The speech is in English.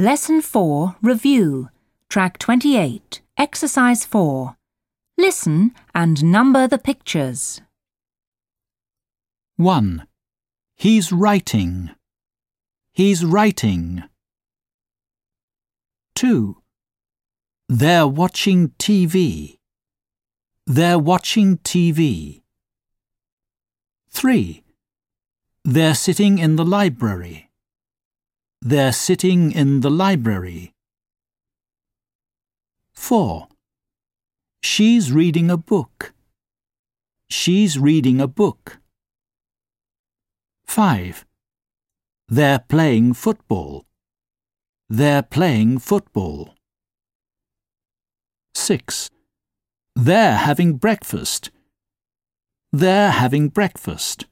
Lesson 4 Review, Track 28, Exercise 4. Listen and number the pictures. 1. He's writing. He's writing. 2. They're watching TV. They're watching TV. 3. They're sitting in the library. They're sitting in the library. 4. She's reading a book. She's reading a book. 5. They're playing football. They're playing football. 6. They're having breakfast. They're having breakfast.